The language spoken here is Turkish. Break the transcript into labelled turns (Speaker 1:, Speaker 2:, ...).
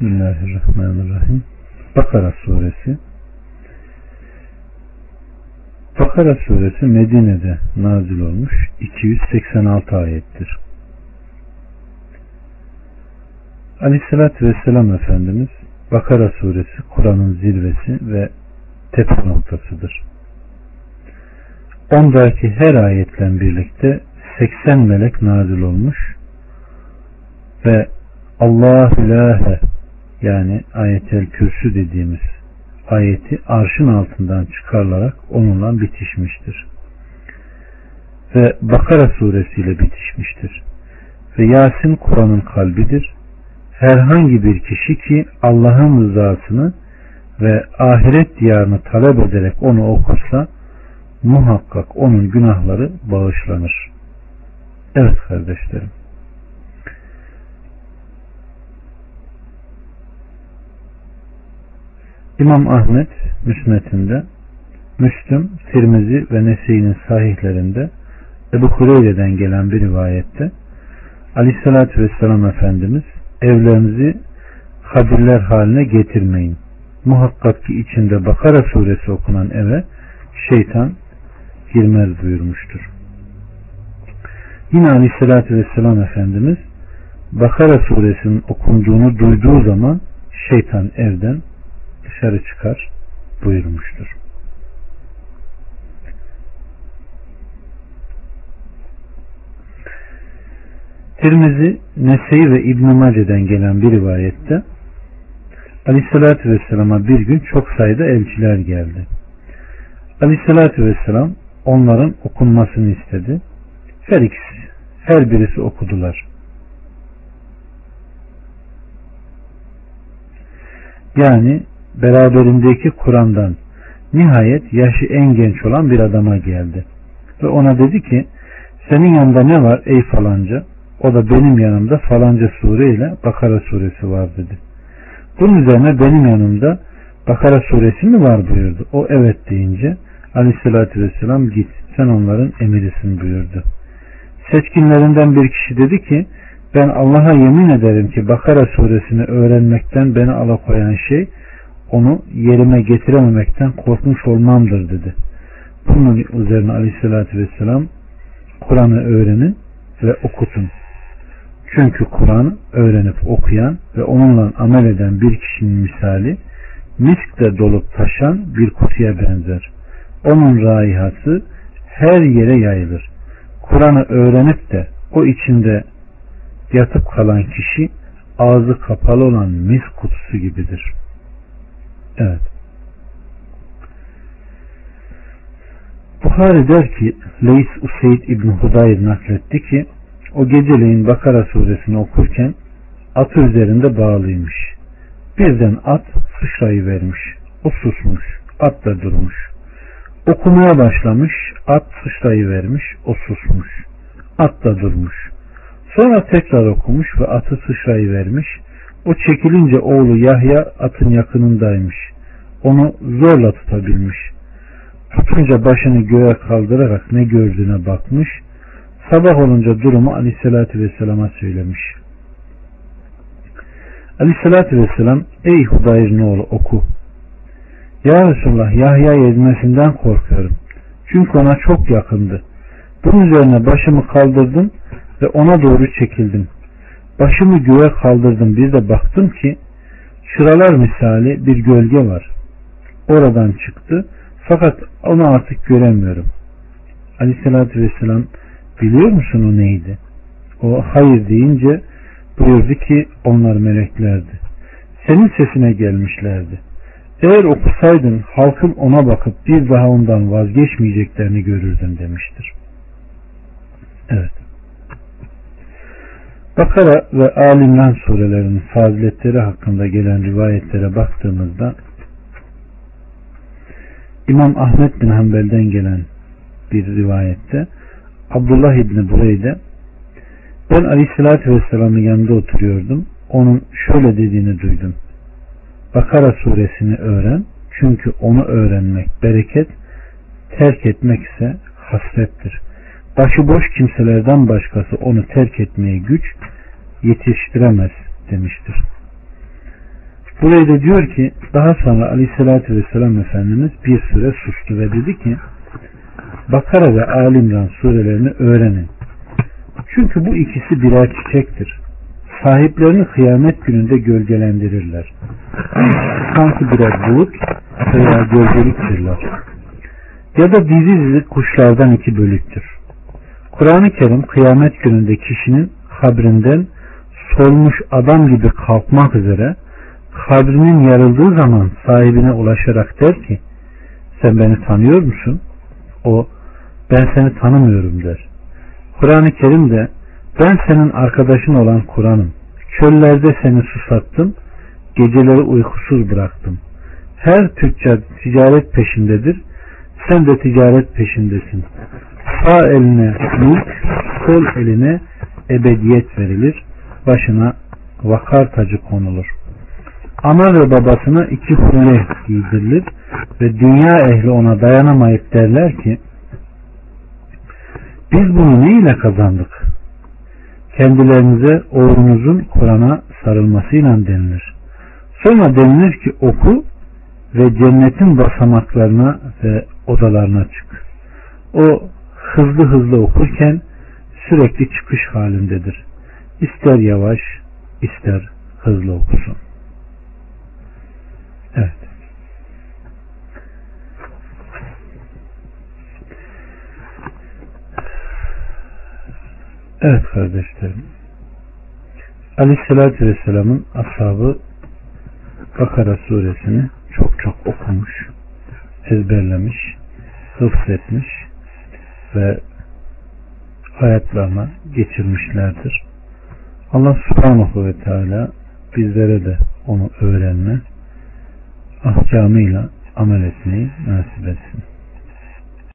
Speaker 1: Bismillahirrahmanirrahim. Bakara suresi Bakara suresi Medine'de nazil olmuş 286 ayettir. Aleyhissalatü Vesselam Efendimiz Bakara suresi Kur'an'ın zirvesi ve tepe noktasıdır. Ondaki her ayetle birlikte 80 melek nazil olmuş ve Allah ilahe yani ayetel kürsü dediğimiz ayeti arşın altından çıkarılarak onunla bitişmiştir. Ve Bakara suresiyle bitişmiştir. Ve Yasin Kur'an'ın kalbidir. Herhangi bir kişi ki Allah'ın rızasını ve ahiret diyarını talep ederek onu okursa muhakkak onun günahları bağışlanır. Evet kardeşlerim. İmam Ahmet müsnetinde, Müslüm, Tirmizi ve Nese'nin sahihlerinde Ebu Hureyre'den gelen bir rivayette Aleyhisselatü Vesselam Efendimiz evlerinizi kabirler haline getirmeyin. Muhakkak ki içinde Bakara suresi okunan eve şeytan girmez buyurmuştur. Yine Aleyhisselatü Vesselam Efendimiz Bakara suresinin okunduğunu duyduğu zaman şeytan evden dışarı çıkar buyurmuştur. Tirmizi, Nese'yi ve İbn-i Mace'den gelen bir rivayette Aleyhisselatü Vesselam'a bir gün çok sayıda elçiler geldi. Aleyhisselatü Vesselam onların okunmasını istedi. Her ikisi, her birisi okudular. Yani beraberindeki Kur'an'dan nihayet yaşı en genç olan bir adama geldi. Ve ona dedi ki senin yanında ne var ey falanca? O da benim yanımda falanca sure ile Bakara suresi var dedi. Bunun üzerine benim yanımda Bakara suresi mi var buyurdu. O evet deyince aleyhissalatü vesselam git sen onların emirisin buyurdu. Seçkinlerinden bir kişi dedi ki ben Allah'a yemin ederim ki Bakara suresini öğrenmekten beni alakoyan şey onu yerime getirememekten korkmuş olmamdır dedi. Bunun üzerine aleyhissalatü vesselam Kur'an'ı öğrenin ve okutun. Çünkü Kur'an öğrenip okuyan ve onunla amel eden bir kişinin misali miskle dolup taşan bir kutuya benzer. Onun raihası her yere yayılır. Kur'an'ı öğrenip de o içinde yatıp kalan kişi ağzı kapalı olan mis kutusu gibidir. Evet. Bukhari der ki Leys Useyd İbn Hudayr nakletti ki o geceleyin Bakara suresini okurken atı üzerinde bağlıymış. Birden at sıçrayı vermiş. O susmuş. At da durmuş. Okumaya başlamış. At sıçrayı vermiş. O susmuş. At da durmuş. Sonra tekrar okumuş ve atı sıçrayı vermiş. O çekilince oğlu Yahya atın yakınındaymış. Onu zorla tutabilmiş. Tutunca başını göğe kaldırarak ne gördüğüne bakmış. Sabah olunca durumu Aleyhisselatü Vesselam'a söylemiş. Aleyhisselatü Vesselam ey Hudayr oğlu oku. Ya Resulullah Yahya ezmesinden korkuyorum. Çünkü ona çok yakındı. Bunun üzerine başımı kaldırdım ve ona doğru çekildim. Başımı göğe kaldırdım bir de baktım ki çıralar misali bir gölge var. Oradan çıktı fakat onu artık göremiyorum. Aleyhissalatü vesselam biliyor musun o neydi? O hayır deyince buyurdu ki onlar meleklerdi. Senin sesine gelmişlerdi. Eğer okusaydın halkın ona bakıp bir daha ondan vazgeçmeyeceklerini görürdün demiştir. Evet. Bakara ve Alimran surelerinin faziletleri hakkında gelen rivayetlere baktığımızda İmam Ahmet bin Hanbel'den gelen bir rivayette Abdullah İbni Bureyde ben Aleyhisselatü Vesselam'ın yanında oturuyordum. Onun şöyle dediğini duydum. Bakara suresini öğren. Çünkü onu öğrenmek bereket, terk etmek ise hasrettir. Başıboş kimselerden başkası onu terk etmeye güç yetiştiremez demiştir. Burayı da diyor ki daha sonra aleyhissalatü vesselam Efendimiz bir süre sustu ve dedi ki Bakara ve Alimran surelerini öğrenin. Çünkü bu ikisi birer çiçektir. Sahiplerini kıyamet gününde gölgelendirirler. Sanki birer bulut veya gölgeliktirler. Ya da dizi dizi kuşlardan iki bölüktür. Kur'an-ı Kerim kıyamet gününde kişinin kabrinden solmuş adam gibi kalkmak üzere kabrinin yarıldığı zaman sahibine ulaşarak der ki sen beni tanıyor musun? O ben seni tanımıyorum der. Kur'an-ı Kerim de ben senin arkadaşın olan Kur'an'ım. Çöllerde seni susattım, geceleri uykusuz bıraktım. Her tüccar ticaret peşindedir, sen de ticaret peşindesin. Sağ eline mülk, sol eline ebediyet verilir, başına vakar tacı konulur. Ana ve babasına iki hulle giydirilir ve dünya ehli ona dayanamayıp derler ki biz bunu ne ile kazandık? Kendilerinize oğlunuzun Kur'an'a sarılmasıyla denilir. Sonra denilir ki oku ve cennetin basamaklarına ve odalarına çık. O hızlı hızlı okurken sürekli çıkış halindedir. İster yavaş, ister hızlı okusun. Evet. Evet kardeşlerim. Aleyhissalatü Vesselam'ın ashabı Bakara suresini çok çok okumuş, ezberlemiş, hıfzetmiş ve hayatlarına geçirmişlerdir. Allah subhanahu ve teala bizlere de onu öğrenme, ahkamıyla amel etmeyi nasip etsin.